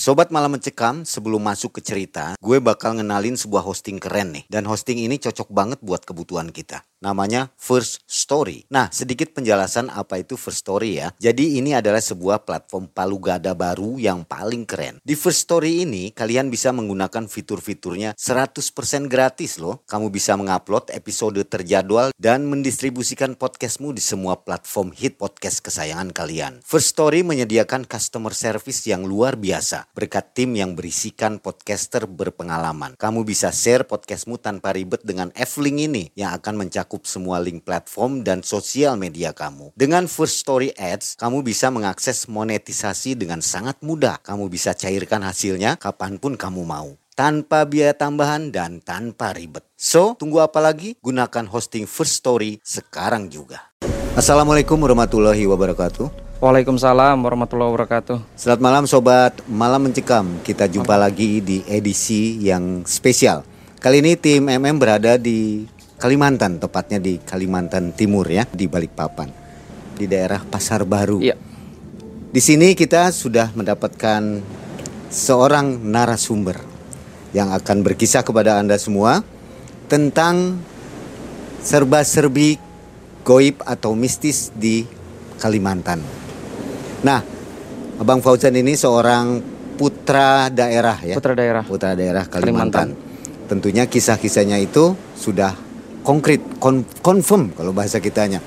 Sobat Malam Mencekam, sebelum masuk ke cerita, gue bakal ngenalin sebuah hosting keren nih. Dan hosting ini cocok banget buat kebutuhan kita. Namanya First Story. Nah, sedikit penjelasan apa itu First Story ya. Jadi ini adalah sebuah platform palu gada baru yang paling keren. Di First Story ini, kalian bisa menggunakan fitur-fiturnya 100% gratis loh. Kamu bisa mengupload episode terjadwal dan mendistribusikan podcastmu di semua platform hit podcast kesayangan kalian. First Story menyediakan customer service yang luar biasa berkat tim yang berisikan podcaster berpengalaman. Kamu bisa share podcastmu tanpa ribet dengan F-Link ini yang akan mencakup semua link platform dan sosial media kamu. Dengan First Story Ads, kamu bisa mengakses monetisasi dengan sangat mudah. Kamu bisa cairkan hasilnya kapan pun kamu mau tanpa biaya tambahan dan tanpa ribet. So, tunggu apa lagi? Gunakan hosting First Story sekarang juga. Assalamualaikum warahmatullahi wabarakatuh. Waalaikumsalam warahmatullahi wabarakatuh. Selamat malam sobat Malam Mencekam. Kita jumpa lagi di edisi yang spesial. Kali ini tim MM berada di Kalimantan, tepatnya di Kalimantan Timur ya, di Balikpapan. Di daerah Pasar Baru. Iya. Di sini kita sudah mendapatkan seorang narasumber yang akan berkisah kepada Anda semua tentang serba-serbi goib atau mistis di Kalimantan. Nah, Abang Fauzan ini seorang putra daerah ya. Putra daerah. Putra daerah Kalimantan. Tentunya kisah-kisahnya itu sudah konkret, kon confirm kalau bahasa kitanya.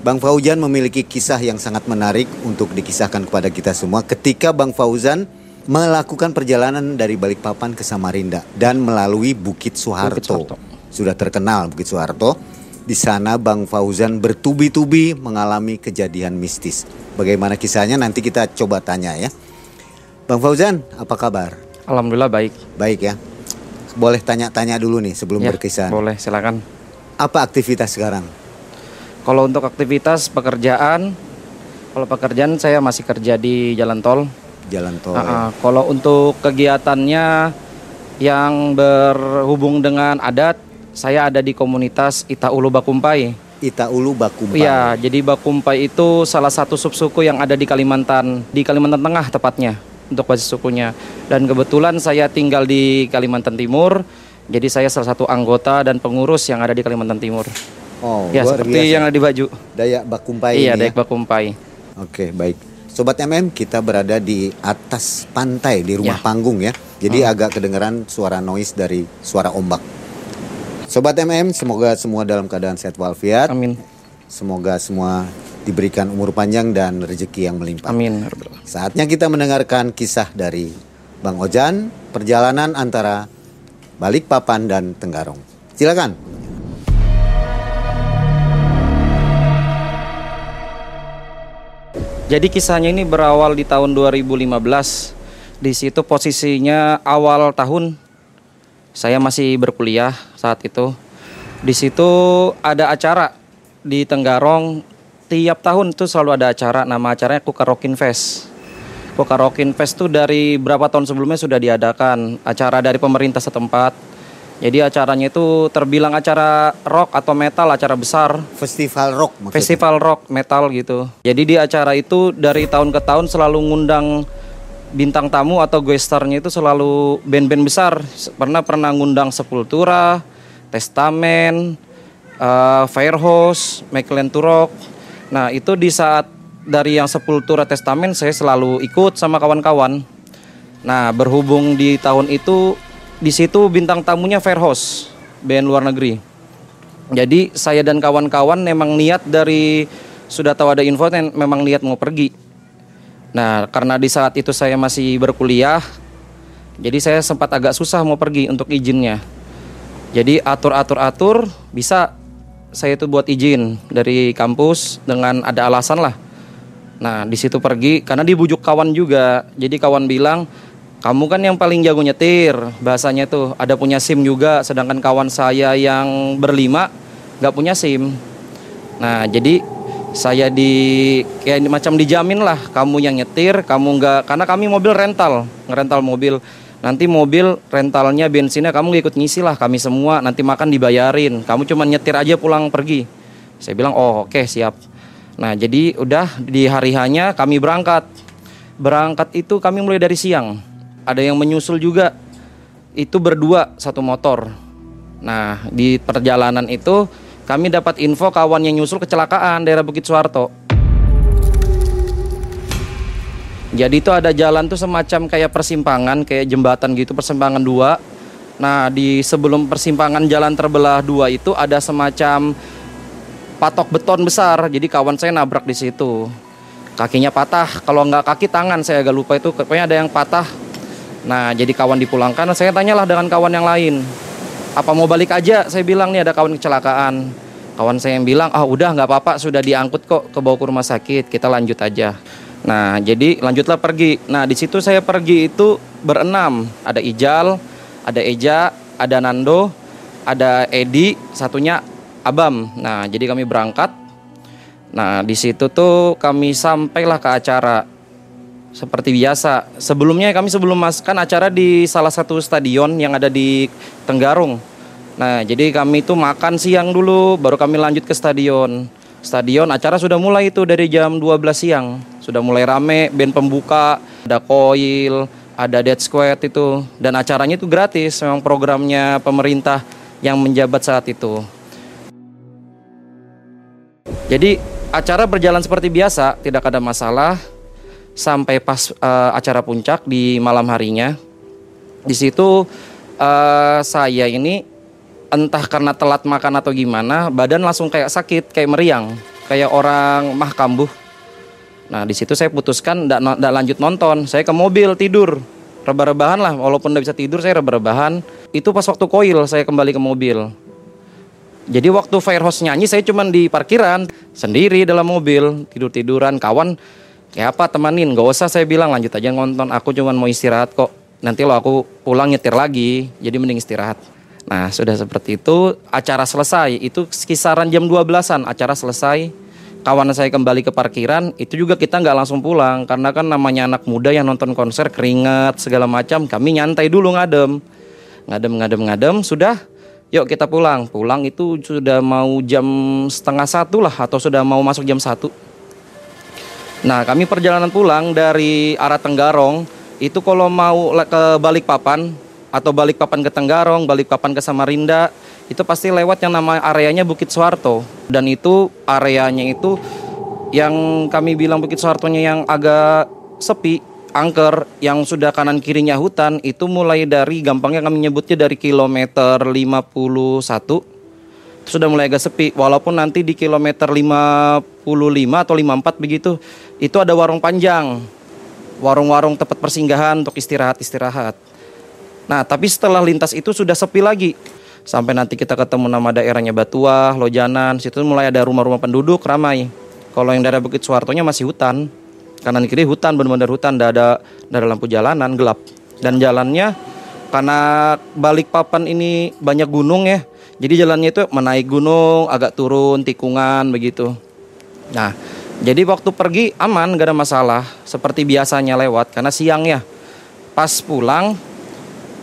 Bang Fauzan memiliki kisah yang sangat menarik untuk dikisahkan kepada kita semua ketika Bang Fauzan melakukan perjalanan dari Balikpapan ke Samarinda dan melalui Bukit Soeharto. Bukit Soeharto. Sudah terkenal Bukit Soeharto. Di sana Bang Fauzan bertubi-tubi mengalami kejadian mistis. Bagaimana kisahnya nanti kita coba tanya ya. Bang Fauzan, apa kabar? Alhamdulillah baik. Baik ya. Boleh tanya-tanya dulu nih sebelum Ya, berkisah. Boleh, silakan. Apa aktivitas sekarang? Kalau untuk aktivitas pekerjaan, kalau pekerjaan saya masih kerja di jalan tol. Jalan tol. Ya? ah. Kalau untuk kegiatannya yang berhubung dengan adat, saya ada di komunitas Ita Ulu Bakumpai. Ita Ulu Bakumpai. Iya, jadi Bakumpai itu salah satu subsuku yang ada di Kalimantan, di Kalimantan Tengah tepatnya untuk basis sukunya. Dan kebetulan saya tinggal di Kalimantan Timur, jadi saya salah satu anggota dan pengurus yang ada di Kalimantan Timur. Oh, ya, seperti biasa. yang ada di baju. Dayak Bakumpai iya, ini Dayak ya. Bakumpai. Oke, baik. Sobat MM, kita berada di atas pantai di rumah Ya. panggung ya. Jadi agak kedengeran suara noise dari suara ombak. Sobat MM, semoga semua dalam keadaan sehat walafiat. Amin. Semoga semua diberikan umur panjang dan rezeki yang melimpah. Amin. Saatnya kita mendengarkan kisah dari Bang Ojan, perjalanan antara Balikpapan dan Tenggarong. Silakan. Jadi kisahnya ini berawal di tahun 2015. Di situ posisinya awal tahun. Saya masih berkuliah saat itu. Di situ ada acara di Tenggarong. Tiap tahun itu selalu ada acara. Nama acaranya Kukarokin Fest. Kukarokin Fest itu dari berapa tahun sebelumnya sudah diadakan. Acara dari pemerintah setempat. Jadi acaranya itu terbilang acara rock atau metal, acara besar. Festival rock maksudnya. Festival rock metal gitu. Jadi di acara itu dari tahun ke tahun selalu ngundang bintang tamu atau guestarnya itu selalu band-band besar. Pernah pernah ngundang Sepultura, Testament, eh, Firehouse, Michael Turok. Nah itu di saat dari yang Sepultura Testament saya selalu ikut sama kawan-kawan. Nah berhubung di tahun itu di situ bintang tamunya Firehouse, band luar negeri. Jadi saya dan kawan-kawan memang niat dari sudah tahu ada info dan memang niat mau pergi. Nah, karena di saat itu saya masih berkuliah, jadi saya sempat agak susah mau pergi untuk izinnya. Jadi atur-atur-atur bisa saya itu buat izin dari kampus dengan ada alasan lah. Nah di situ pergi karena dibujuk kawan juga. Jadi kawan bilang kamu kan yang paling jago nyetir bahasanya tuh ada punya sim juga sedangkan kawan saya yang berlima nggak punya sim nah jadi saya di kayak macam dijamin lah kamu yang nyetir kamu nggak karena kami mobil rental ngerental mobil. Nanti mobil rentalnya bensinnya kamu ikut ngisi lah kami semua nanti makan dibayarin. Kamu cuma nyetir aja pulang pergi. Saya bilang oh oke okay, siap. Nah jadi udah di hari hanya kami berangkat. Berangkat itu kami mulai dari siang. Ada yang menyusul juga. Itu berdua satu motor. Nah di perjalanan itu kami dapat info kawan yang nyusul kecelakaan daerah Bukit Suwarto. Jadi itu ada jalan tuh semacam kayak persimpangan, kayak jembatan gitu, persimpangan dua. Nah di sebelum persimpangan jalan terbelah dua itu ada semacam patok beton besar. Jadi kawan saya nabrak di situ. Kakinya patah, kalau nggak kaki tangan saya agak lupa itu, pokoknya ada yang patah. Nah jadi kawan dipulangkan, saya tanyalah dengan kawan yang lain apa mau balik aja? Saya bilang nih ada kawan kecelakaan. Kawan saya yang bilang ah udah nggak apa-apa sudah diangkut kok ke ke rumah sakit kita lanjut aja. Nah jadi lanjutlah pergi. Nah di situ saya pergi itu berenam. Ada Ijal ada Eja ada Nando ada Edi satunya Abam. Nah jadi kami berangkat. Nah di situ tuh kami sampailah ke acara seperti biasa. Sebelumnya kami sebelum mas kan acara di salah satu stadion yang ada di Tenggarung. Nah, jadi kami itu makan siang dulu, baru kami lanjut ke stadion. Stadion acara sudah mulai itu dari jam 12 siang. Sudah mulai rame, band pembuka, ada koil, ada Dead Squad itu. Dan acaranya itu gratis, memang programnya pemerintah yang menjabat saat itu. Jadi acara berjalan seperti biasa, tidak ada masalah sampai pas uh, acara puncak di malam harinya. Di situ uh, saya ini entah karena telat makan atau gimana, badan langsung kayak sakit, kayak meriang, kayak orang mah kambuh. Nah di situ saya putuskan tidak lanjut nonton, saya ke mobil tidur, rebah-rebahan lah, walaupun udah bisa tidur saya rebah-rebahan. Itu pas waktu koil saya kembali ke mobil. Jadi waktu Firehouse nyanyi saya cuma di parkiran sendiri dalam mobil tidur tiduran kawan kayak apa temanin gak usah saya bilang lanjut aja nonton. Aku cuma mau istirahat kok. Nanti lo aku pulang nyetir lagi jadi mending istirahat. Nah sudah seperti itu acara selesai. Itu kisaran jam 12an acara selesai. Kawan saya kembali ke parkiran itu juga kita nggak langsung pulang karena kan namanya anak muda yang nonton konser keringat segala macam. Kami nyantai dulu ngadem. Ngadem ngadem ngadem sudah. Yuk kita pulang. Pulang itu sudah mau jam setengah satu lah atau sudah mau masuk jam satu Nah, kami perjalanan pulang dari arah Tenggarong itu kalau mau ke Balikpapan atau Balikpapan ke Tenggarong, Balikpapan ke Samarinda, itu pasti lewat yang nama areanya Bukit Suwarto dan itu areanya itu yang kami bilang Bukit Suwartonya yang agak sepi, angker yang sudah kanan kirinya hutan itu mulai dari gampangnya kami nyebutnya dari kilometer 51 sudah mulai agak sepi. Walaupun nanti di kilometer 55 atau 54 begitu itu ada warung panjang. Warung-warung tempat persinggahan untuk istirahat-istirahat. Nah tapi setelah lintas itu sudah sepi lagi. Sampai nanti kita ketemu nama daerahnya Batuah, Lojanan situ mulai ada rumah-rumah penduduk ramai. Kalau yang daerah Bukit Suwartonya masih hutan. Kanan kiri hutan benar-benar hutan tidak ada ada lampu jalanan gelap. Dan jalannya karena balik papan ini banyak gunung ya jadi jalannya itu menaik gunung, agak turun, tikungan begitu. Nah, jadi waktu pergi aman, gak ada masalah. Seperti biasanya lewat, karena siang ya. Pas pulang,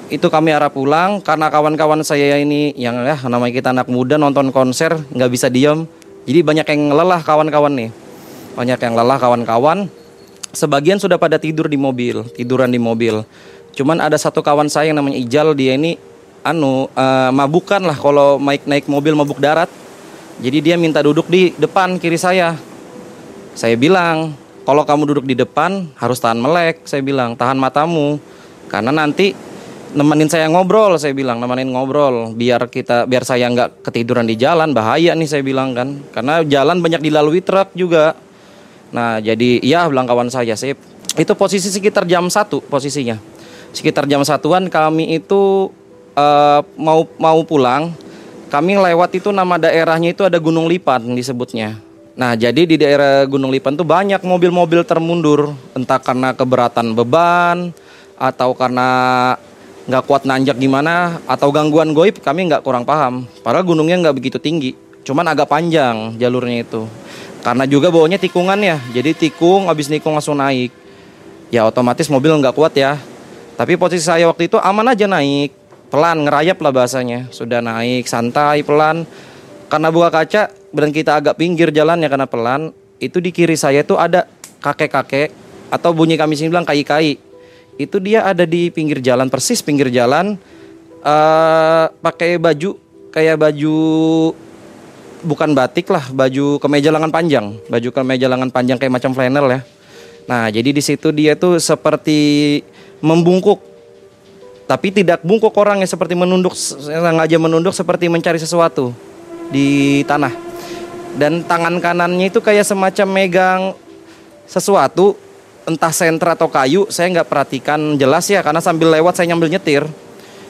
itu kami arah pulang karena kawan-kawan saya ini yang ya namanya kita anak muda nonton konser nggak bisa diem jadi banyak yang lelah kawan-kawan nih banyak yang lelah kawan-kawan sebagian sudah pada tidur di mobil tiduran di mobil cuman ada satu kawan saya yang namanya Ijal dia ini anu uh, mabukan lah kalau naik naik mobil mabuk darat. Jadi dia minta duduk di depan kiri saya. Saya bilang, kalau kamu duduk di depan harus tahan melek. Saya bilang, tahan matamu. Karena nanti nemenin saya ngobrol, saya bilang, nemenin ngobrol. Biar kita, biar saya nggak ketiduran di jalan, bahaya nih saya bilang kan. Karena jalan banyak dilalui truk juga. Nah jadi, iya bilang kawan saya, sih itu posisi sekitar jam satu posisinya. Sekitar jam satuan kami itu eh, mau mau pulang, kami lewat itu nama daerahnya itu ada Gunung Lipan disebutnya. Nah, jadi di daerah Gunung Lipan tuh banyak mobil-mobil termundur, entah karena keberatan beban atau karena nggak kuat nanjak gimana atau gangguan goib kami nggak kurang paham. Padahal gunungnya nggak begitu tinggi, cuman agak panjang jalurnya itu. Karena juga bawahnya tikungan ya, jadi tikung habis nikung langsung naik. Ya otomatis mobil nggak kuat ya. Tapi posisi saya waktu itu aman aja naik, pelan ngerayap lah bahasanya. Sudah naik santai pelan. Karena buka kaca dan kita agak pinggir jalannya karena pelan, itu di kiri saya tuh ada kakek-kakek atau bunyi kami sini bilang kai-kai. Itu dia ada di pinggir jalan persis pinggir jalan eh pakai baju kayak baju bukan batik lah, baju kemeja lengan panjang, baju kemeja lengan panjang kayak macam flanel ya. Nah, jadi di situ dia tuh seperti membungkuk tapi tidak bungkuk orangnya seperti menunduk sengaja menunduk seperti mencari sesuatu di tanah. Dan tangan kanannya itu kayak semacam megang sesuatu entah senter atau kayu saya nggak perhatikan jelas ya karena sambil lewat saya nyambil nyetir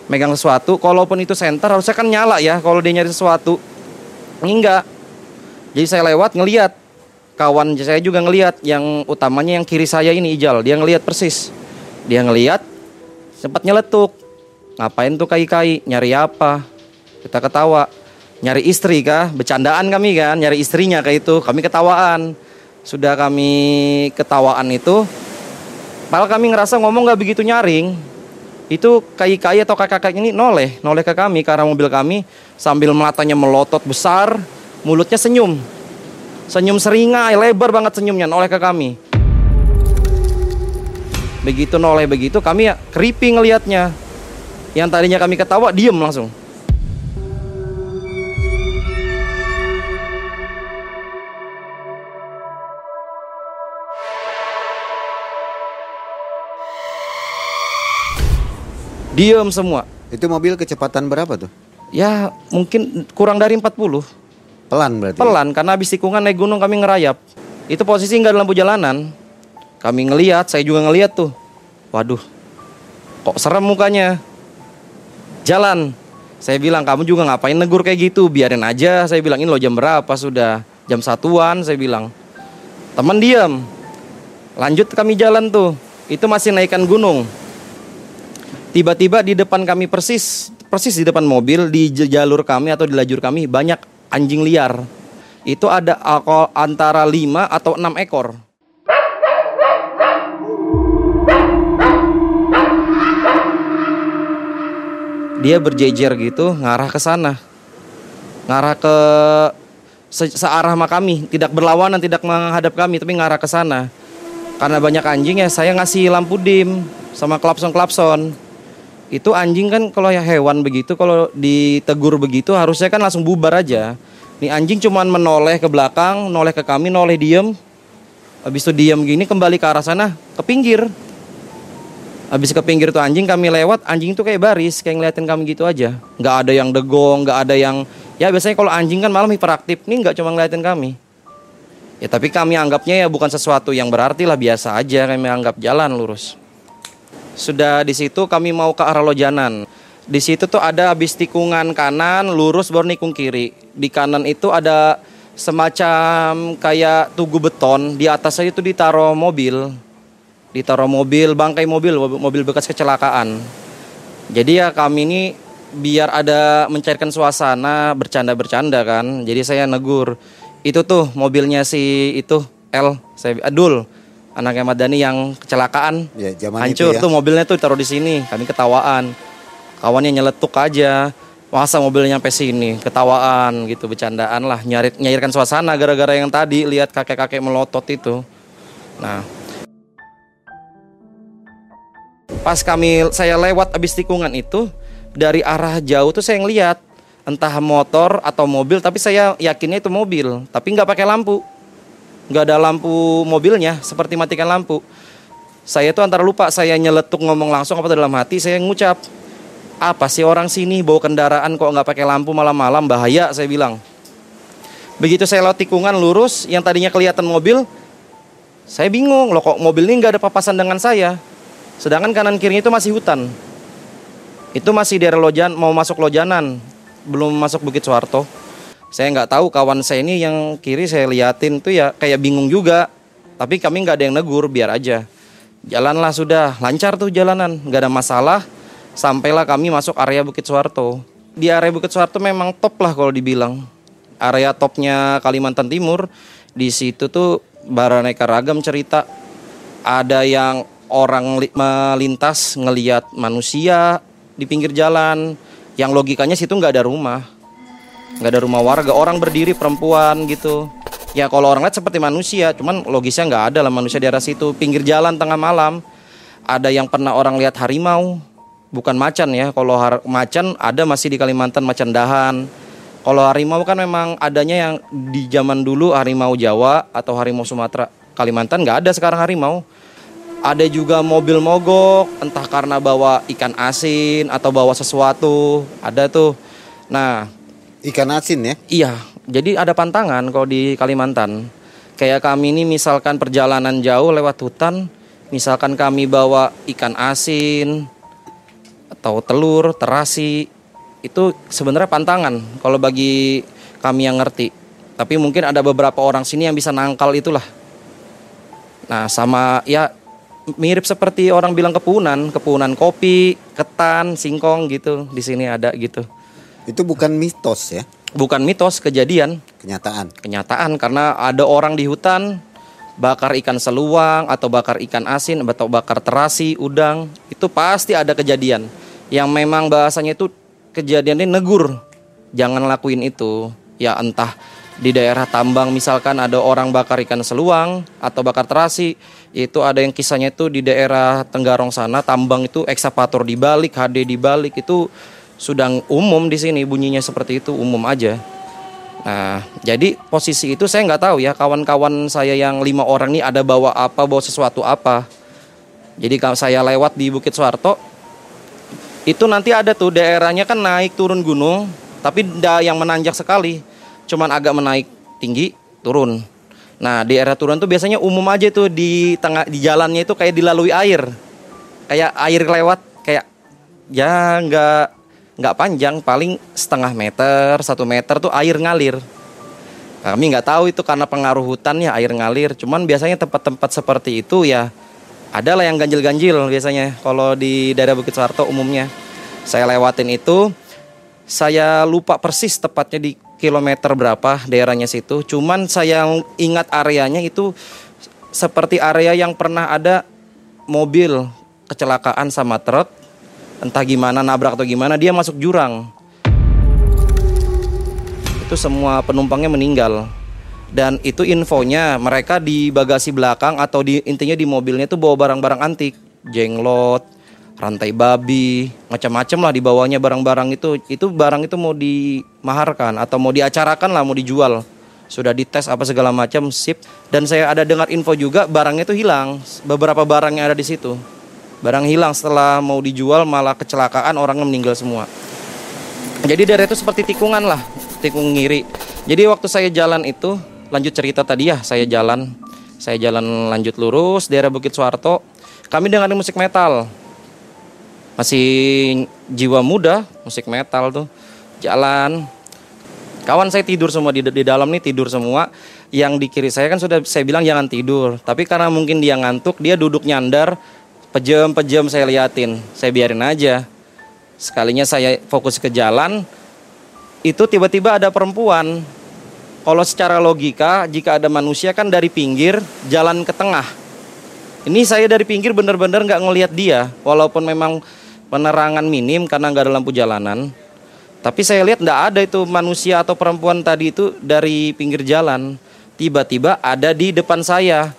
megang sesuatu. Kalaupun itu senter harusnya kan nyala ya kalau dia nyari sesuatu. Ini enggak jadi saya lewat ngeliat. Kawan saya juga ngeliat yang utamanya yang kiri saya ini Ijal. Dia ngeliat persis. Dia ngeliat sempat nyeletuk. Ngapain tuh kai-kai? Nyari apa? Kita ketawa. Nyari istri kah? Bercandaan kami kan? Nyari istrinya kayak itu? Kami ketawaan. Sudah kami ketawaan itu padahal kami ngerasa ngomong nggak begitu nyaring. Itu kai-kai atau kakak-kakak ini noleh noleh ke kami karena mobil kami sambil matanya melotot besar mulutnya senyum. Senyum seringai lebar banget senyumnya noleh ke kami begitu noleh begitu kami ya creepy ngelihatnya. Yang tadinya kami ketawa diem langsung. Diem semua. Itu mobil kecepatan berapa tuh? ya mungkin kurang dari 40 Pelan berarti. pelan karena habis tikungan naik gunung kami ngerayap. Itu posisi nggak ada lampu jalanan kami ngelihat saya juga ngelihat tuh. Waduh kok serem mukanya. Jalan. Saya bilang kamu juga ngapain negur kayak gitu? Biarin aja. Saya bilang ini lo jam berapa sudah? Jam satuan saya bilang. Teman diam lanjut kami jalan tuh. Itu masih naikkan gunung. Tiba-tiba di depan kami persis persis di depan mobil di jalur kami atau di lajur kami banyak anjing liar. Itu ada antara 5 atau 6 ekor dia berjejer gitu ngarah ke sana. Ngarah ke se- searah sama kami. Tidak berlawanan tidak menghadap kami tapi ngarah ke sana. Karena banyak anjing ya saya ngasih lampu dim sama klakson klakson itu anjing kan kalau ya hewan begitu kalau ditegur begitu harusnya kan langsung bubar aja. Nih anjing cuman menoleh ke belakang noleh ke kami noleh diem. Habis itu diem gini kembali ke arah sana ke pinggir habis ke pinggir tuh anjing kami lewat anjing tuh kayak baris kayak ngeliatin kami gitu aja nggak ada yang degong nggak ada yang ya biasanya kalau anjing kan malam hiperaktif nih nggak cuma ngeliatin kami ya tapi kami anggapnya ya bukan sesuatu yang berarti lah biasa aja kami anggap jalan lurus sudah di situ kami mau ke arah Lojanan. Di situ tuh ada habis tikungan kanan, lurus baru nikung kiri. Di kanan itu ada semacam kayak tugu beton. Di atasnya itu ditaruh mobil, ditaruh mobil, bangkai mobil, mobil bekas kecelakaan. Jadi ya kami ini biar ada mencairkan suasana, bercanda-bercanda kan. Jadi saya negur. Itu tuh mobilnya si itu L, saya Adul anaknya Madani yang kecelakaan Ya, hancur itu ya. tuh mobilnya tuh taruh di sini kami ketawaan kawannya nyeletuk aja masa mobilnya sampai sini ketawaan gitu bercandaan lah nyarit nyairkan suasana gara-gara yang tadi lihat kakek-kakek melotot itu nah pas kami saya lewat abis tikungan itu dari arah jauh tuh saya ngeliat entah motor atau mobil tapi saya yakinnya itu mobil tapi nggak pakai lampu. Nggak ada lampu mobilnya seperti matikan lampu. Saya tuh antara lupa saya nyeletuk ngomong langsung apa dalam hati saya ngucap apa sih orang sini bawa kendaraan kok nggak pakai lampu malam-malam? Bahaya saya bilang. Begitu saya lewat tikungan lurus yang tadinya kelihatan mobil saya bingung loh kok mobil ini nggak ada papasan dengan saya sedangkan kanan kirinya itu masih hutan Itu masih daerah Lojan, mau masuk Lojanan, belum masuk Bukit Soeharto. Saya nggak tahu kawan saya ini yang kiri saya liatin tuh ya kayak bingung juga. Tapi kami nggak ada yang negur, biar aja. Jalanlah sudah, lancar tuh jalanan, nggak ada masalah. Sampailah kami masuk area Bukit Soeharto. Di area Bukit Soeharto memang top lah kalau dibilang. Area topnya Kalimantan Timur. Di situ tuh beraneka ragam cerita. Ada yang orang li- melintas ngeliat manusia di pinggir jalan. Yang logikanya situ nggak ada rumah, nggak ada rumah warga. Orang berdiri perempuan gitu. Ya kalau orang lihat seperti manusia, cuman logisnya nggak ada lah manusia di arah situ. Pinggir jalan tengah malam. Ada yang pernah orang lihat harimau, bukan macan ya. Kalau macan ada masih di Kalimantan macan dahan. Kalau harimau kan memang adanya yang di zaman dulu harimau Jawa atau harimau Sumatera. Kalimantan nggak ada sekarang harimau. Ada juga mobil mogok, entah karena bawa ikan asin atau bawa sesuatu. Ada tuh. Nah, Ikan asin ya? Iya, jadi ada pantangan kalau di Kalimantan. Kayak kami ini misalkan perjalanan jauh lewat hutan, misalkan kami bawa ikan asin atau telur, terasi, itu sebenarnya pantangan kalau bagi kami yang ngerti. Tapi mungkin ada beberapa orang sini yang bisa nangkal itulah. Nah, sama ya mirip seperti orang bilang kepunan, kepunan kopi, ketan, singkong gitu. Di sini ada gitu. Itu bukan mitos ya, Bukan mitos, kejadian. kenyataan. kenyataan karena ada orang di hutan bakar ikan seluang atau bakar ikan asin atau bakar terasi, udang, itu pasti ada kejadian yang memang bahasanya itu kejadiannya negur. Jangan lakuin itu. Ya entah di daerah tambang misalkan ada orang bakar ikan seluang atau bakar terasi, itu ada yang kisahnya itu di daerah Tenggarong sana tambang itu ekskavator dibalik, HD dibalik itu sudah umum di sini bunyinya seperti itu umum aja. Nah, jadi posisi itu saya nggak tahu ya kawan-kawan saya yang lima orang ini ada bawa apa, bawa sesuatu apa. Jadi kalau saya lewat di Bukit Soeharto, itu nanti ada tuh daerahnya kan naik turun gunung, tapi yang menanjak sekali, cuman agak menaik tinggi turun. Nah di daerah turun tuh biasanya umum aja tuh di tengah di jalannya itu kayak dilalui air, kayak air lewat kayak ya nggak nggak panjang paling setengah meter satu meter tuh air ngalir. Kami nggak tahu itu karena pengaruh hutan ya air ngalir. Cuman biasanya tempat-tempat seperti itu ya ada lah yang ganjil-ganjil biasanya kalau di daerah Bukit Soeharto umumnya. Saya lewatin itu saya lupa persis tepatnya di kilometer berapa daerahnya situ. Cuman saya ingat areanya itu seperti area yang pernah ada mobil kecelakaan sama truk. Entah gimana nabrak atau gimana dia masuk jurang. Itu semua penumpangnya meninggal. Dan itu infonya mereka di bagasi belakang atau di intinya di mobilnya itu bawa barang-barang antik. Jenglot rantai babi macam-macam lah di bawahnya barang-barang itu. Itu barang itu mau dimaharkan atau mau diacarakan lah mau dijual. Sudah dites apa segala macam sip. Dan saya ada dengar info juga barangnya itu hilang. Beberapa barang yang ada di situ. Barang hilang setelah mau dijual malah kecelakaan orangnya meninggal semua. Jadi daerah itu seperti tikungan lah tikung ngiri. Jadi waktu saya jalan itu lanjut cerita tadi ya saya jalan. Saya jalan lanjut lurus daerah Bukit Soeharto kami dengerin musik metal masih jiwa muda musik metal tuh. Jalan. Kawan saya tidur semua di, di dalam nih tidur semua. Yang di kiri saya kan sudah saya bilang jangan tidur. Tapi karena mungkin dia ngantuk dia duduk nyandar. Pejam-pejam saya liatin. Saya biarin aja. Sekalinya saya fokus ke jalan. Itu tiba-tiba ada perempuan. Kalau secara logika jika ada manusia kan dari pinggir jalan ke tengah. Ini saya dari pinggir bener-bener nggak ngelihat dia. Walaupun memang penerangan minim karena nggak ada lampu jalanan. Tapi saya lihat nggak ada itu manusia atau perempuan tadi itu dari pinggir jalan. Tiba-tiba ada di depan saya.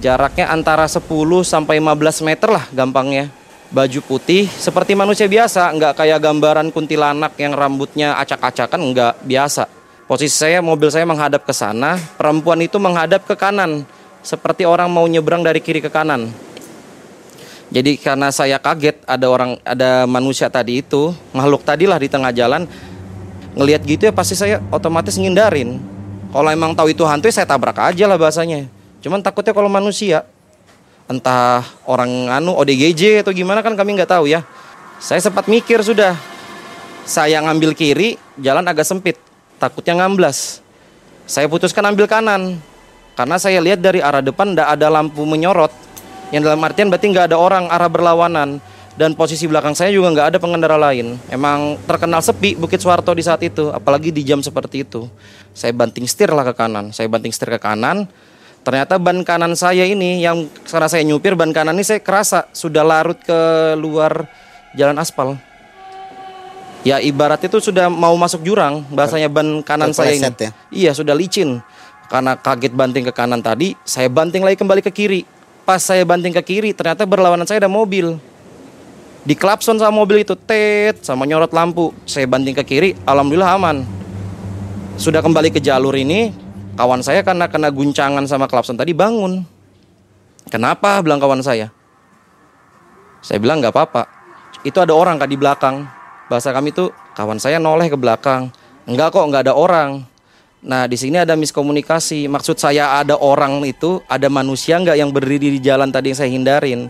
Jaraknya antara 10 sampai 15 meter lah gampangnya. Baju putih seperti manusia biasa, nggak kayak gambaran kuntilanak yang rambutnya acak-acakan, nggak biasa. Posisi saya, mobil saya menghadap ke sana, perempuan itu menghadap ke kanan, seperti orang mau nyebrang dari kiri ke kanan. Jadi karena saya kaget ada orang, ada manusia tadi itu, makhluk tadi lah di tengah jalan, ngelihat gitu ya pasti saya otomatis ngindarin kalau emang tahu itu hantu ya saya tabrak aja lah bahasanya cuman takutnya kalau manusia entah orang anu ODGJ atau gimana kan kami nggak tahu ya. Saya sempat mikir sudah. Saya ngambil kiri jalan agak sempit. Takutnya ngamblas. Saya putuskan ambil kanan. Karena saya lihat dari arah depan tidak ada lampu menyorot. Yang dalam artian berarti nggak ada orang arah berlawanan. Dan posisi belakang saya juga nggak ada pengendara lain. Emang terkenal sepi Bukit Suwarto di saat itu, apalagi di jam seperti itu. Saya banting setir lah ke kanan, saya banting setir ke kanan. Ternyata ban kanan saya ini yang karena saya nyupir ban kanan ini saya kerasa sudah larut ke luar jalan aspal. Ya ibarat itu sudah mau masuk jurang bahasanya ban kanan saya ini. Ya? Iya sudah licin. Karena kaget banting ke kanan tadi, saya banting lagi kembali ke kiri. Pas saya banting ke kiri, ternyata berlawanan saya ada mobil. Di klakson sama mobil itu, tet, sama nyorot lampu. Saya banting ke kiri, alhamdulillah aman. Sudah kembali ke jalur ini, kawan saya karena kena guncangan sama klakson tadi bangun. Kenapa? Bilang kawan saya. Saya bilang nggak apa-apa. Itu ada orang kak di belakang. Bahasa kami tuh kawan saya noleh ke belakang. Enggak kok, nggak ada orang. Nah di sini ada miskomunikasi. Maksud saya ada orang itu, ada manusia nggak yang berdiri di jalan tadi yang saya hindarin.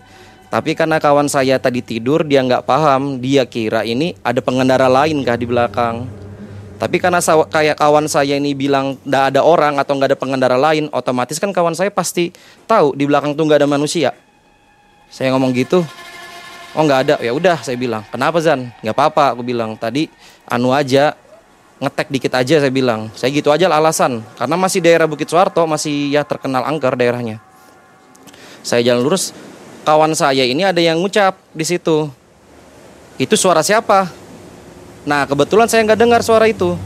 Tapi karena kawan saya tadi tidur, dia nggak paham. Dia kira ini ada pengendara lain kah di belakang. Tapi karena saw- kayak kawan saya ini bilang nggak ada orang atau nggak ada pengendara lain, otomatis kan kawan saya pasti tahu di belakang tuh nggak ada manusia. Saya ngomong gitu, oh nggak ada, ya udah saya bilang. Kenapa Zan? Nggak apa-apa, aku bilang. Tadi anu aja, ngetek dikit aja saya bilang. Saya gitu aja alasan, karena masih daerah Bukit Suwarto, masih ya terkenal angker daerahnya. Saya jalan lurus, kawan saya ini ada yang ngucap di situ. Itu suara siapa? Nah kebetulan saya nggak dengar suara itu.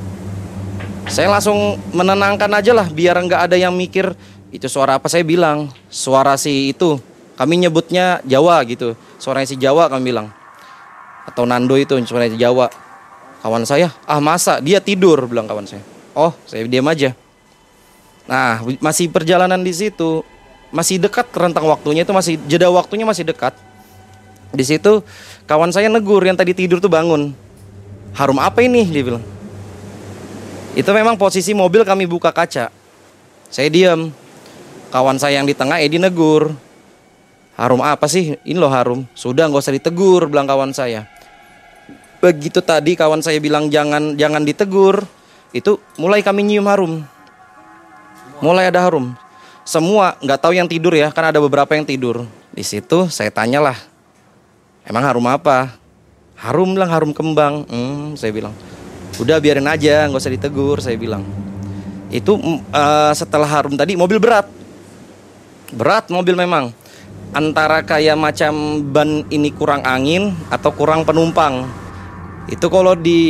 Saya langsung menenangkan aja lah biar nggak ada yang mikir itu suara apa? Saya bilang suara si itu. Kami nyebutnya Jawa gitu. Suaranya si Jawa kami bilang. Atau Nando itu suaranya si Jawa. Kawan saya ah masa? Dia tidur bilang kawan saya. Oh saya diam aja. Nah masih perjalanan di situ masih dekat rentang waktunya itu masih jeda waktunya masih dekat. Di situ kawan saya negur yang tadi tidur tuh bangun harum apa ini? Dia bilang. Itu memang posisi mobil kami buka kaca. Saya diam kawan saya yang di tengah Edi negur. Harum apa sih? Ini loh harum. Sudah nggak usah ditegur bilang kawan saya. Begitu tadi kawan saya bilang jangan jangan ditegur itu mulai kami nyium harum. Mulai ada harum. Semua nggak tahu yang tidur ya kan ada beberapa yang tidur. Di situ saya tanyalah emang harum apa harum bilang harum kembang. Hmm, saya bilang udah biarin aja nggak usah ditegur saya bilang. Itu eh, setelah harum tadi mobil berat. Berat mobil memang. Antara kayak macam ban ini kurang angin atau kurang penumpang. Itu kalau di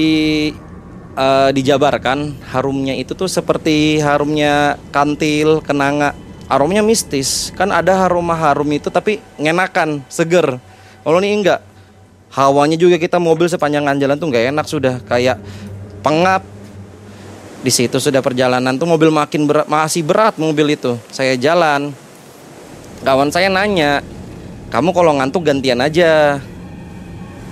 eh, dijabarkan harumnya itu tuh seperti harumnya kantil kenanga. Aromanya mistis. Kan ada aroma harum itu tapi ngenakan seger. Kalau ini enggak hawanya juga kita mobil sepanjang jalan tuh nggak enak sudah kayak pengap. Di situ sudah perjalanan tuh mobil makin berat masih berat mobil itu. Saya jalan. Kawan saya nanya kamu kalau ngantuk gantian aja.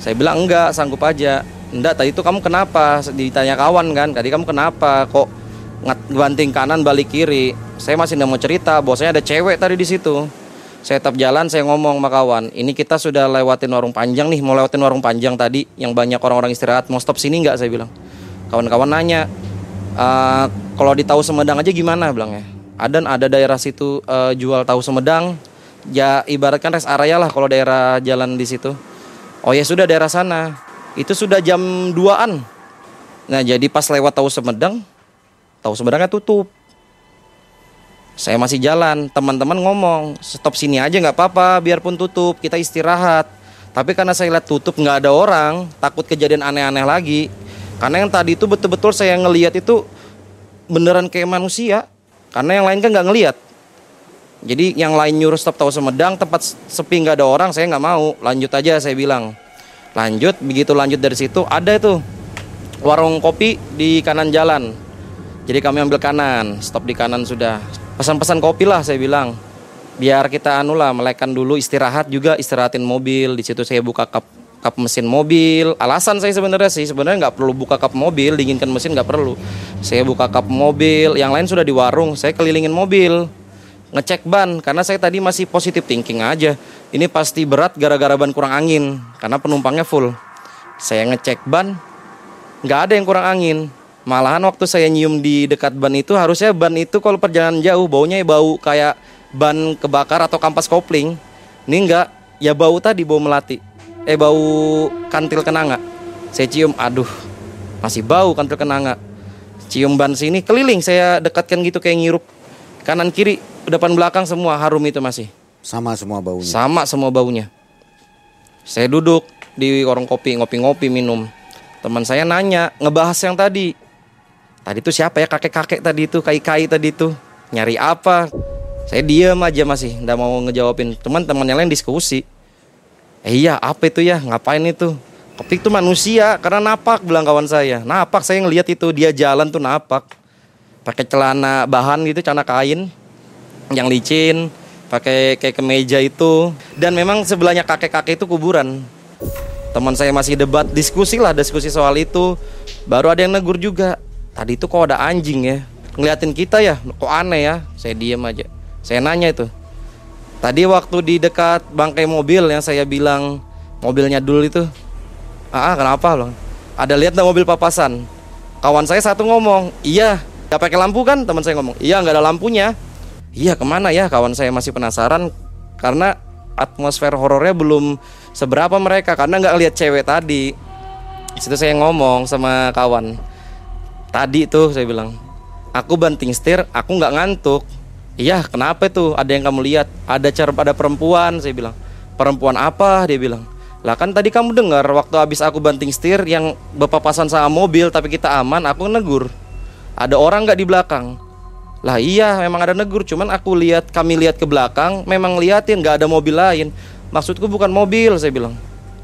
Saya bilang enggak sanggup aja. Enggak tadi itu kamu kenapa? Ditanya kawan kan tadi kamu kenapa? Kok banting kanan balik kiri? Saya masih nggak mau cerita bosnya ada cewek tadi di situ saya tetap jalan saya ngomong sama kawan ini kita sudah lewatin warung panjang nih mau lewatin warung panjang tadi yang banyak orang-orang istirahat mau stop sini nggak? Saya bilang. Kawan-kawan nanya "Eh, kalau di tahu Sumedang aja gimana? Bilangnya ada ada daerah situ eh, jual tahu Sumedang. Ya ibaratkan rest area lah kalau daerah jalan di situ. Oh ya sudah daerah sana. Itu sudah jam 2an nah jadi pas lewat tahu Sumedang tahu Sumedangnya tutup saya masih jalan teman-teman ngomong stop sini aja nggak apa-apa biarpun tutup kita istirahat. Tapi karena saya lihat tutup nggak ada orang takut kejadian aneh-aneh lagi. Karena yang tadi itu betul-betul saya ngelihat itu beneran kayak manusia. Karena yang lain kan nggak ngelihat. Jadi yang lain nyuruh stop tahu Sumedang tempat sepi nggak ada orang saya nggak mau. Lanjut aja saya bilang. Lanjut begitu lanjut dari situ ada itu warung kopi di kanan jalan. Jadi kami ambil kanan stop di kanan sudah pesan-pesan kopi lah saya bilang biar kita anu lah melekan dulu istirahat juga istirahatin mobil di situ saya buka kap kap mesin mobil. Alasan saya sebenarnya sih sebenarnya nggak perlu buka kap mobil, dinginkan mesin nggak perlu. Saya buka kap mobil, yang lain sudah di warung, saya kelilingin mobil, ngecek ban karena saya tadi masih positif thinking aja. Ini pasti berat gara-gara ban kurang angin karena penumpangnya full. Saya ngecek ban, nggak ada yang kurang angin. Malahan waktu saya nyium di dekat ban itu harusnya ban itu kalau perjalanan jauh baunya ya bau kayak ban kebakar atau kampas kopling. Ini enggak, ya bau tadi bau melati. Eh bau kantil kenanga. Saya cium, aduh, masih bau kantil kenanga. Cium ban sini keliling saya dekatkan gitu kayak ngirup. Kanan kiri, depan belakang semua harum itu masih. Sama semua baunya. Sama semua baunya. Saya duduk di warung kopi, ngopi-ngopi minum. Teman saya nanya, ngebahas yang tadi. Tadi itu siapa ya kakek-kakek tadi itu, kai-kai tadi itu. Nyari apa? Saya diem aja masih, nggak mau ngejawabin. Teman teman yang lain diskusi. Eh iya, apa itu ya? Ngapain itu? Kopi itu manusia, karena napak bilang kawan saya. Napak saya ngelihat itu dia jalan tuh napak. Pakai celana bahan gitu, celana kain yang licin, pakai kayak kemeja itu. Dan memang sebelahnya kakek-kakek itu kuburan. Teman saya masih debat, diskusi lah, diskusi soal itu. Baru ada yang negur juga tadi itu kok ada anjing ya. Ngeliatin kita ya kok aneh ya. Saya diem aja. Saya nanya itu. Tadi waktu di dekat bangkai mobil yang saya bilang mobilnya dulu itu. Ah kenapa loh ada lihat nggak mobil papasan? Kawan saya satu ngomong iya nggak pakai lampu kan? Teman saya ngomong iya nggak ada lampunya. Iya ke mana ya? Kawan saya masih penasaran karena atmosfer horornya belum seberapa mereka karena nggak lihat cewek tadi. Situ saya ngomong sama kawan Tadi tuh saya bilang, aku banting setir, aku nggak ngantuk. Iya, kenapa tuh? Ada yang kamu lihat? Ada cara pada perempuan, saya bilang. Perempuan apa? Dia bilang. Lah kan tadi kamu dengar waktu habis aku banting setir yang berpapasan sama mobil tapi kita aman, aku negur. Ada orang nggak di belakang? Lah iya, memang ada negur, cuman aku lihat kami lihat ke belakang, memang liatin nggak ada mobil lain. Maksudku bukan mobil, saya bilang.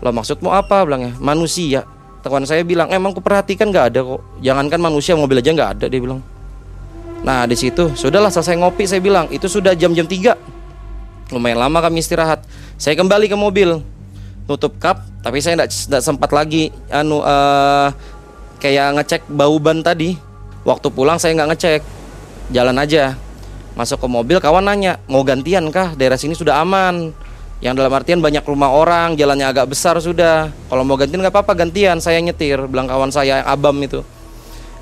Lah maksudmu apa? Bilangnya manusia kawan saya bilang emang ku perhatikan nggak ada kok. Jangankan manusia mobil aja nggak ada dia bilang. Nah di situ sudahlah selesai ngopi saya bilang. Itu sudah jam-jam 3 lumayan lama kami istirahat. Saya kembali ke mobil. Tutup kap tapi saya tidak sempat lagi anu uh, kayak ngecek bau ban tadi. Waktu pulang saya nggak ngecek. Jalan aja. Masuk ke mobil kawan nanya mau gantian kah? Daerah sini sudah aman yang dalam artian banyak rumah orang, jalannya agak besar sudah. Kalau mau gantian nggak apa-apa gantian, saya nyetir. Bilang kawan saya abam itu.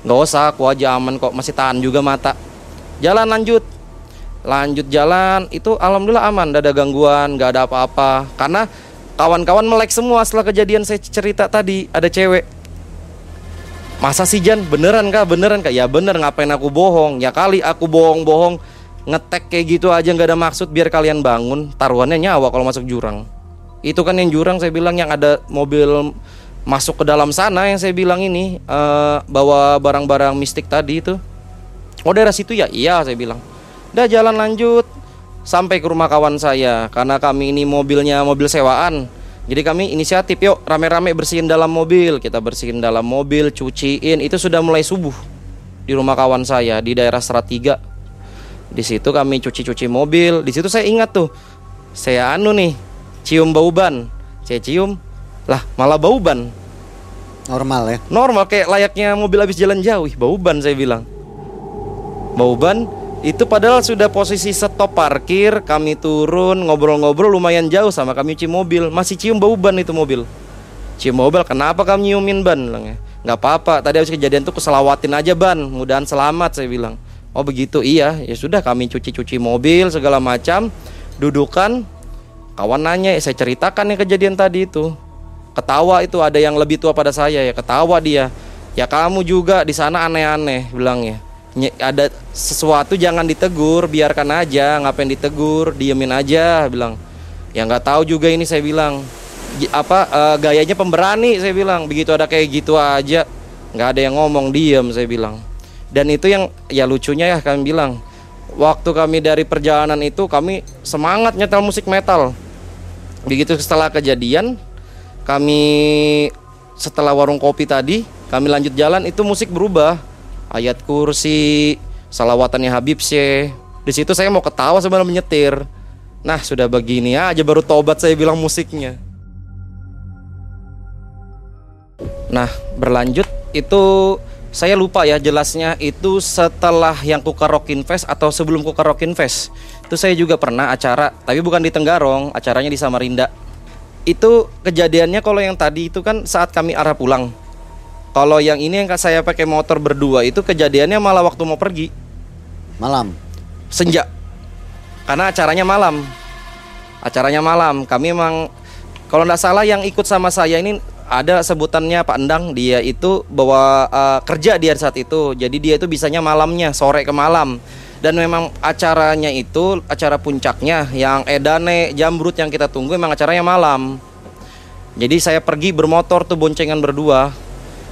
Nggak usah, aku aja aman kok, masih tahan juga mata. Jalan lanjut, lanjut jalan itu alhamdulillah aman, gak ada gangguan, nggak ada apa-apa. Karena kawan-kawan melek semua setelah kejadian saya cerita tadi ada cewek. Masa sih Jan, beneran kah? Beneran kah? Ya bener, ngapain aku bohong? Ya kali aku bohong-bohong ngetek kayak gitu aja nggak ada maksud biar kalian bangun. Taruhannya nyawa kalau masuk jurang. Itu kan yang jurang saya bilang yang ada mobil masuk ke dalam sana yang saya bilang ini uh, bawa barang-barang mistik tadi itu. Oh daerah situ ya? Iya saya bilang. Udah jalan lanjut sampai ke rumah kawan saya karena kami ini mobilnya mobil sewaan. Jadi kami inisiatif yuk rame-rame bersihin dalam mobil. Kita bersihin dalam mobil cuciin. Itu sudah mulai subuh di rumah kawan saya di daerah Serat 3 di situ kami cuci-cuci mobil. Di situ saya ingat tuh, saya anu nih, cium bau ban. Saya cium, lah malah bau ban. Normal ya? Normal kayak layaknya mobil habis jalan jauh, bau ban saya bilang. Bau ban itu padahal sudah posisi stop parkir, kami turun ngobrol-ngobrol lumayan jauh sama kami cuci mobil, masih cium bau ban itu mobil. Cium mobil, kenapa kamu nyiumin ban? Bilangnya. Nggak apa-apa, tadi habis kejadian tuh keselawatin aja ban, mudahan selamat saya bilang. Oh begitu, iya. Ya sudah kami cuci-cuci mobil segala macam, dudukan. Kawan nanya, ya, saya ceritakan yang kejadian tadi itu. Ketawa itu ada yang lebih tua pada saya ya, ketawa dia. Ya kamu juga di sana aneh-aneh bilangnya. Ada sesuatu jangan ditegur, biarkan aja, ngapain ditegur, diemin aja bilang. Ya nggak tahu juga ini saya bilang. Apa uh, gayanya pemberani saya bilang. Begitu ada kayak gitu aja, nggak ada yang ngomong diem saya bilang dan itu yang ya lucunya ya kami bilang waktu kami dari perjalanan itu kami semangat nyetel musik metal. Begitu setelah kejadian kami setelah warung kopi tadi kami lanjut jalan itu musik berubah. Ayat kursi salawatannya Habib Syekh. Di situ saya mau ketawa sebelum menyetir. Nah sudah begini aja baru tobat saya bilang musiknya. Nah, berlanjut itu saya lupa ya jelasnya itu setelah yang Kuka Rockin Fest atau sebelum Kuka Rockin Fest. Itu saya juga pernah acara, tapi bukan di Tenggarong, acaranya di Samarinda. Itu kejadiannya kalau yang tadi itu kan saat kami arah pulang. Kalau yang ini yang saya pakai motor berdua itu kejadiannya malah waktu mau pergi Malam. senja. Karena acaranya malam. Acaranya malam. Kami emang kalau nggak salah yang ikut sama saya ini ada sebutannya Pak Endang dia itu bawa eh, kerja dia saat itu jadi dia itu bisanya malamnya sore ke malam dan memang acaranya itu acara puncaknya yang edane jambrut yang kita tunggu memang acaranya malam jadi saya pergi bermotor tuh boncengan berdua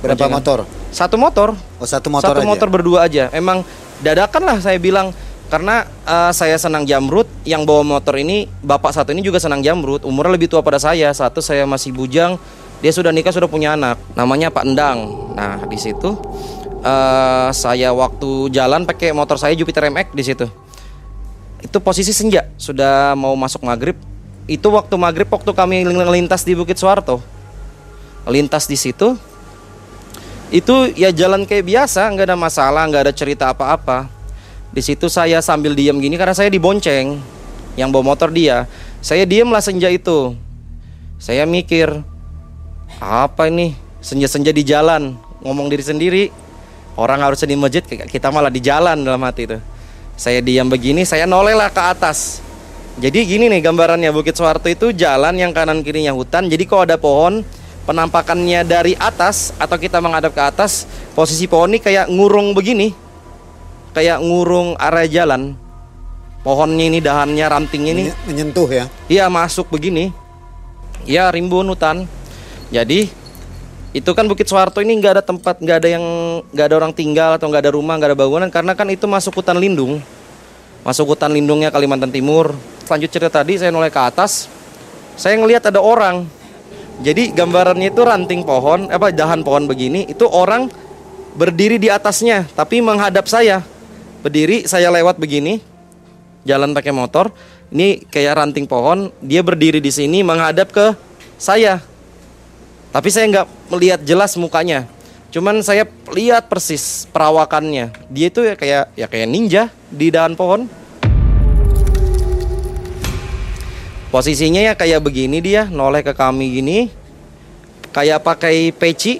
Berapa Boncengan. motor? satu motor Oh satu motor satu aja. motor berdua aja. Emang dadakan lah saya bilang karena eh, saya senang jamrut, yang bawa motor ini bapak satu ini juga senang jamrut, umurnya lebih tua pada saya. Satu saya masih bujang, dia sudah nikah sudah punya anak, namanya Pak Endang. Nah di situ eh, saya waktu jalan pakai motor saya Jupiter MX di situ. Itu posisi senja, sudah mau masuk maghrib. Itu waktu maghrib waktu kami lintas di Bukit Suwarto, lintas di situ. Itu ya jalan kayak biasa. Nggak ada masalah nggak ada cerita apa-apa. Di situ saya sambil diam gini karena saya dibonceng. Yang bawa motor dia. Saya diem lah senja itu. Saya mikir apa ini? Senja-senja di jalan ngomong diri sendiri. Orang harusnya di masjid kita malah di jalan dalam hati itu. Saya diam begini saya noleh lah ke atas. Jadi gini nih gambarannya Bukit Suwarto itu jalan yang kanan kirinya hutan. Jadi kalau ada pohon penampakannya dari atas atau kita menghadap ke atas posisi pohon ini kayak ngurung begini. Kayak ngurung area jalan. Pohonnya ini dahannya rantingnya ini. Menye- menyentuh ya. iya masuk begini. Ya rimbun hutan jadi itu kan Bukit Suwarto ini nggak ada tempat nggak ada yang nggak ada orang tinggal atau nggak ada rumah nggak ada bangunan karena kan itu masuk hutan lindung. Masuk hutan lindungnya Kalimantan Timur. Lanjut cerita tadi saya noleh ke atas. Saya ngelihat ada orang. Jadi gambarannya itu ranting pohon apa dahan pohon begini itu orang berdiri di atasnya tapi menghadap saya. Berdiri saya lewat begini jalan pakai motor. Ini kayak ranting pohon dia berdiri di sini menghadap ke saya tapi saya nggak melihat jelas mukanya. Cuman saya lihat persis perawakannya. Dia itu ya kayak ya kayak ninja di dahan pohon. Posisinya ya kayak begini dia noleh ke kami gini. Kayak pakai peci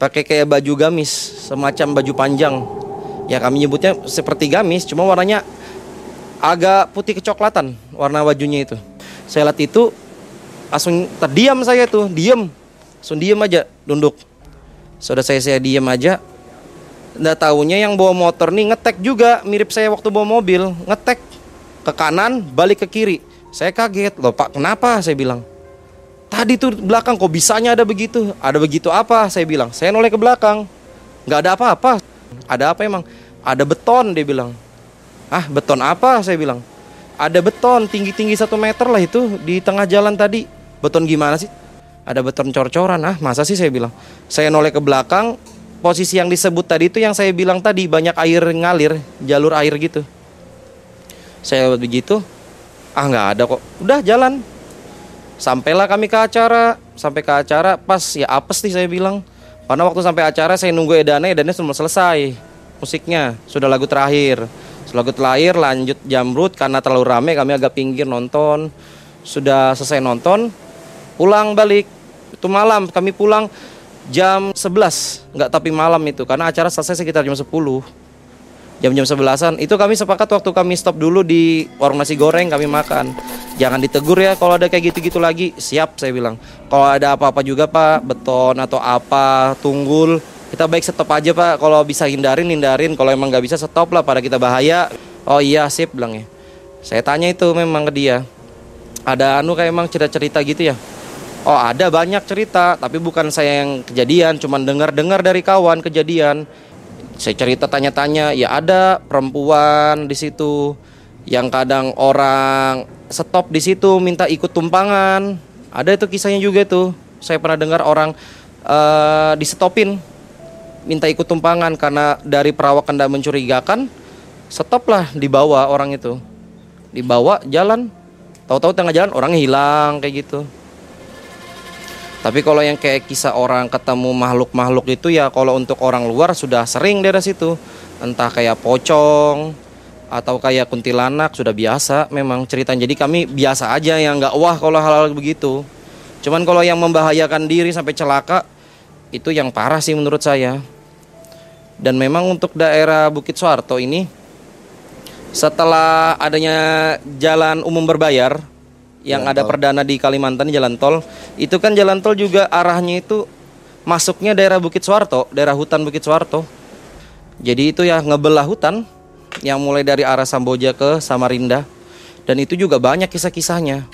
pakai kayak baju gamis semacam baju panjang. Ya kami nyebutnya seperti gamis cuma warnanya agak putih kecoklatan warna bajunya itu. Saya lihat itu langsung terdiam saya tuh diem. Langsung diem aja dunduk sudah saya saya diem aja. Nggak taunya yang bawa motor nih ngetek juga mirip saya waktu bawa mobil ngetek. Ke kanan balik ke kiri. Saya kaget loh pak kenapa? saya bilang. Tadi tuh belakang kok bisanya ada begitu? Ada begitu apa? saya bilang. Saya noleh ke belakang. Nggak ada apa-apa. Ada apa emang? Ada beton dia bilang. Ah beton apa? saya bilang. Ada beton tinggi-tinggi satu meter lah itu di tengah jalan tadi beton gimana sih? Ada beton cor-coran ah masa sih saya bilang? Saya noleh ke belakang posisi yang disebut tadi itu yang saya bilang tadi banyak air ngalir jalur air gitu. Saya begitu ah nggak ada kok. Udah jalan. Sampailah kami ke acara. Sampai ke acara pas ya apes nih saya bilang. Karena waktu sampai acara saya nunggu edannya edannya sudah selesai musiknya. Sudah lagu terakhir. Lagu terakhir lanjut jamrut karena terlalu rame kami agak pinggir nonton. Sudah selesai nonton pulang balik. Itu malam kami pulang jam 11 nggak tapi malam itu karena acara selesai sekitar jam 10 jam-jam sebelasan. Itu kami sepakat waktu kami stop dulu di warung nasi goreng kami makan. Jangan ditegur ya kalau ada kayak gitu-gitu lagi. Siap saya bilang. Kalau ada apa-apa juga pak beton atau apa tunggul kita baik stop aja pak. Kalau bisa hindarin hindarin. Kalau emang nggak bisa stop lah pada kita bahaya. Oh iya sip bilangnya saya tanya itu memang ke dia. Ada anu kayak emang cerita-cerita gitu ya oh ada banyak cerita tapi bukan saya yang kejadian cuman dengar-dengar dari kawan kejadian. Saya cerita tanya-tanya ya ada perempuan di situ yang kadang orang stop di situ minta ikut tumpangan. Ada itu kisahnya juga tuh saya pernah dengar orang eh di stopin minta ikut tumpangan karena dari perawakan dan mencurigakan stoplah dibawa orang itu. Dibawa jalan. Tahu-tahu tengah jalan orangnya hilang kayak gitu Tapi kalau yang kayak kisah orang ketemu makhluk-makhluk itu ya kalau untuk orang luar sudah sering daerah situ. Entah kayak pocong atau kayak kuntilanak sudah biasa memang cerita. Jadi kami biasa aja yang nggak wah kalau hal-hal begitu. Cuman kalau yang membahayakan diri sampai celaka itu yang parah sih menurut saya. Dan memang untuk daerah Bukit Soeharto ini setelah adanya jalan umum berbayar yang Jalan ada tol. perdana di Kalimantan jalan tol, itu kan jalan tol juga arahnya itu masuknya daerah Bukit Soeharto, daerah hutan Bukit Soeharto. Jadi itu ya ngebelah hutan yang mulai dari arah Samboja ke Samarinda dan itu juga banyak kisah-kisahnya.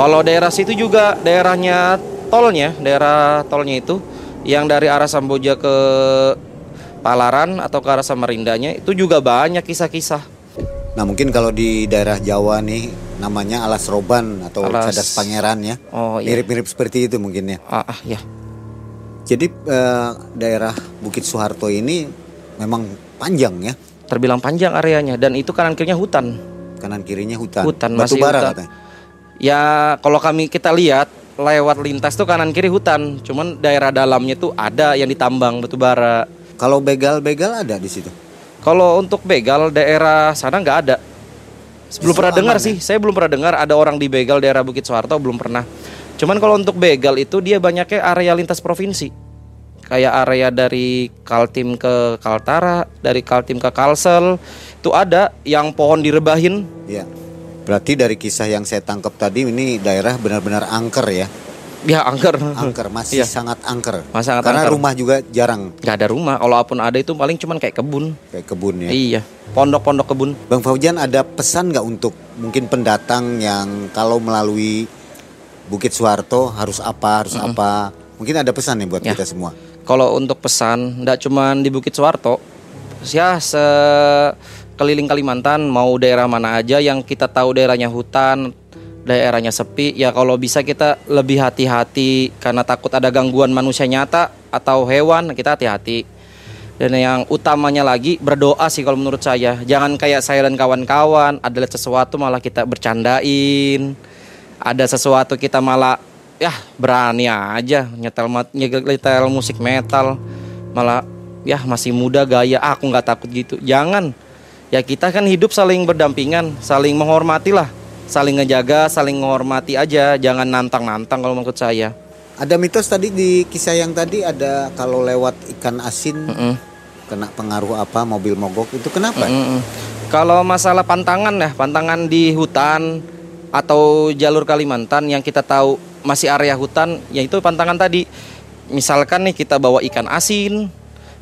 Kalau daerah situ juga daerahnya tolnya, daerah tolnya itu yang dari arah Samboja ke Palaran atau ke arah Samarindanya itu juga banyak kisah-kisah. Nah mungkin kalau di daerah Jawa nih namanya Alas Roban atau Alas- Cadas Pangeran ya. Oh iya. Mirip-mirip seperti itu mungkin ya. Ah, ah, ya. Jadi eh, daerah Bukit Soeharto ini memang panjang ya. Terbilang panjang areanya dan itu kanan kirinya hutan. Kanan kirinya hutan. Hutan, Batu masih bara hutan. katanya. Ya kalau kami kita lihat lewat lintas tuh kanan kiri hutan. Cuman daerah dalamnya tuh ada yang ditambang batu bara. Kalau begal-begal ada di situ. Kalau untuk begal daerah sana nggak ada. Belum pernah dengar sih. Saya belum pernah dengar ada orang di begal daerah Bukit Soeharto belum pernah. Cuman kalau untuk begal itu dia banyaknya area lintas provinsi. Kayak area dari Kaltim ke Kaltara, dari Kaltim ke Kalsel. Itu ada yang pohon direbahin. Ya. Berarti dari kisah yang saya tangkap tadi ini daerah benar-benar angker ya. Ya angker. Angker masih Iya. sangat angker. Masih sangat Karena angker. rumah juga jarang Gak ada rumah. Kalaupun ada itu paling cuman kayak kebun. kayak kebun ya. Iya. Pondok-pondok kebun. Bang Faujan ada pesan nggak untuk mungkin pendatang yang kalau melalui Bukit Soeharto harus apa harus apa? Mungkin ada pesan nih buat Ya. kita semua. Kalau untuk pesan, tidak cuman di Bukit Soeharto, ya sekeliling Kalimantan, mau daerah mana aja yang kita tahu daerahnya hutan, daerahnya sepi, ya kalau bisa kita lebih hati-hati karena takut ada gangguan manusia nyata atau hewan, kita hati-hati. Dan yang utamanya lagi berdoa sih kalau menurut saya. Jangan kayak saya dan kawan-kawan ada sesuatu malah kita bercandain. Ada sesuatu kita malah ya berani aja nyetel nyetel musik metal malah ya masih muda gaya ah, aku nggak takut gitu. Jangan. Ya kita kan hidup saling berdampingan, saling menghormati lah. Saling ngejaga, saling menghormati aja, jangan nantang-nantang kalau menurut saya. Ada mitos tadi di kisah yang tadi ada kalau lewat ikan asin Mm-mm. kena pengaruh apa mobil mogok itu kenapa? Mm-mm. Kalau masalah pantangan ya, pantangan di hutan atau jalur Kalimantan yang kita tahu masih area hutan, yaitu pantangan tadi. Misalkan nih kita bawa ikan asin,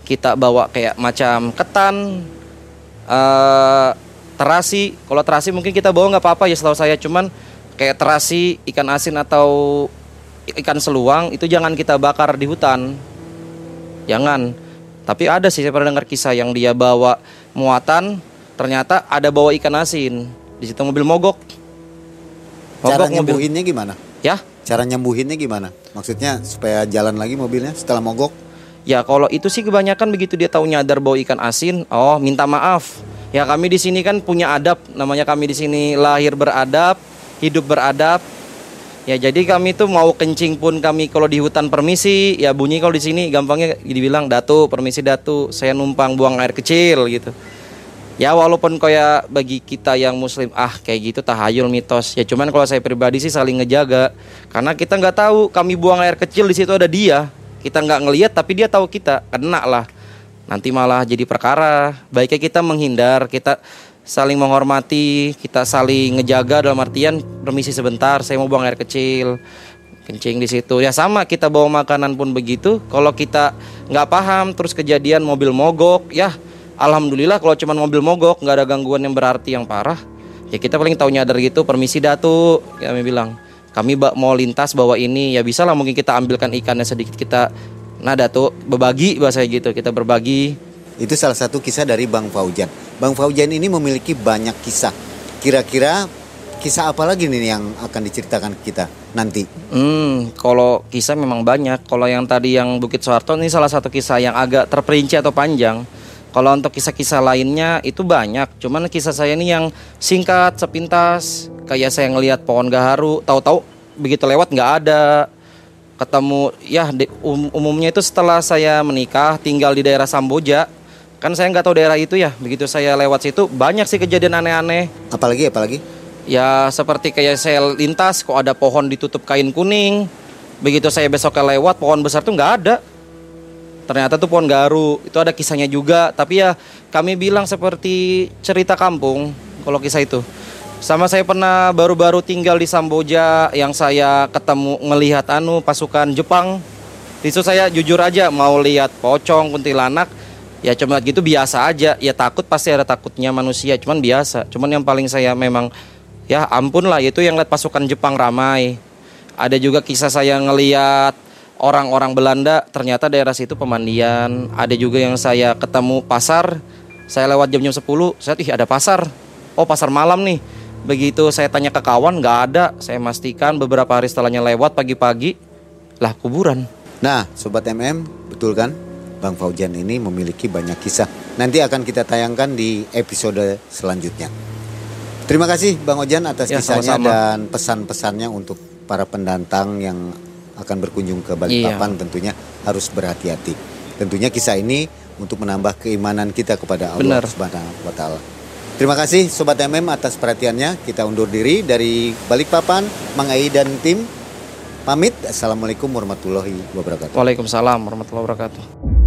kita bawa kayak macam ketan, eh terasi. Kalau terasi mungkin kita bawa nggak apa-apa ya setahu saya, cuman kayak terasi, ikan asin atau ikan seluang itu jangan kita bakar di hutan. Jangan. Tapi ada sih saya pernah dengar kisah yang dia bawa muatan, ternyata ada bawa ikan asin. Di situ mobil mogok. Cara Mogok mobil. nyembuhinnya gimana? Ya, Cara nyembuhinnya gimana? Maksudnya supaya jalan lagi mobilnya setelah mogok? ya kalau itu sih kebanyakan begitu dia tahu nyadar bawa ikan asin, oh minta maaf. Ya kami di sini kan punya adab, namanya kami di sini lahir beradab, hidup beradab. Ya jadi kami tuh mau kencing pun kami kalau di hutan permisi, ya bunyi kalau di sini. Gampangnya dibilang datu, permisi datu, saya numpang buang air kecil gitu. Ya walaupun kayak bagi kita yang muslim ah kayak gitu tahayul mitos. Ya cuman kalau saya pribadi sih saling ngejaga. Karena kita nggak tahu kami buang air kecil di situ ada dia. Kita nggak ngelihat tapi dia tahu kita. Kena lah nanti malah jadi perkara. Baiknya kita menghindar kita saling menghormati kita saling ngejaga dalam artian permisi sebentar saya mau buang air kecil. Kencing di situ. Ya sama kita bawa makanan pun begitu. Kalau kita nggak paham terus kejadian mobil mogok ya alhamdulillah kalau cuma mobil mogok nggak ada gangguan yang berarti yang parah. Ya kita paling tahu nyadar gitu permisi datu. Kami bilang kami mau lintas bawa ini. Ya bisa lah mungkin kita ambilkan ikannya sedikit kita nah datu berbagi bahasa gitu kita berbagi Itu salah satu kisah dari Bang Faujan. Bang Faujan ini memiliki banyak kisah. Kira-kira kisah apa lagi nih yang akan diceritakan kita nanti? Hmm, kalau kisah memang banyak. Kalau yang tadi yang Bukit Soeharto ini salah satu kisah yang agak terperinci atau panjang. Kalau untuk kisah-kisah lainnya itu banyak. Cuman kisah saya ini yang singkat, sepintas. Kayak saya ngelihat pohon gaharu, tahu-tahu begitu lewat nggak ada. Ketemu ya di- um- umumnya itu setelah saya menikah tinggal di daerah Samboja. Kan saya nggak tahu daerah itu ya begitu saya lewat situ banyak sih kejadian aneh-aneh. Apalagi apalagi? ya seperti kayak saya lintas kok ada pohon ditutup kain kuning. Begitu saya besoknya lewat pohon besar tuh nggak ada. Ternyata tuh pohon garu itu ada kisahnya juga. Tapi ya kami bilang seperti cerita kampung kalau kisah itu sama saya pernah baru-baru tinggal di Samboja yang saya ketemu ngelihat anu pasukan Jepang. Itu saya jujur aja mau lihat pocong kuntilanak ya cuma gitu biasa aja. Ya takut pasti ada takutnya manusia cuman biasa. Cuman yang paling saya memang ya ampun lah itu yang lihat pasukan Jepang ramai. Ada juga kisah saya ngeliat orang-orang Belanda ternyata daerah situ pemandian. Ada juga yang saya ketemu pasar saya lewat jam-jam 10 saya ih ada pasar. Oh pasar malam nih begitu saya tanya ke kawan nggak ada saya pastikan beberapa hari setelahnya lewat pagi-pagi lah kuburan Nah, Sobat MM, betul kan? Bang Faujan ini memiliki banyak kisah. Nanti akan kita tayangkan di episode selanjutnya. Terima kasih Bang Ojan atas Ya, kisahnya sama-sama. dan pesan-pesannya untuk para pendatang yang akan berkunjung ke Balikpapan Iya. tentunya harus berhati-hati. Tentunya kisah ini untuk menambah keimanan kita kepada Allah. Subhanahu wa taala. Terima kasih Sobat MM atas perhatiannya. Kita undur diri dari Balikpapan, Mang Ai dan tim. Pamit. Assalamualaikum warahmatullahi wabarakatuh. Waalaikumsalam warahmatullahi wabarakatuh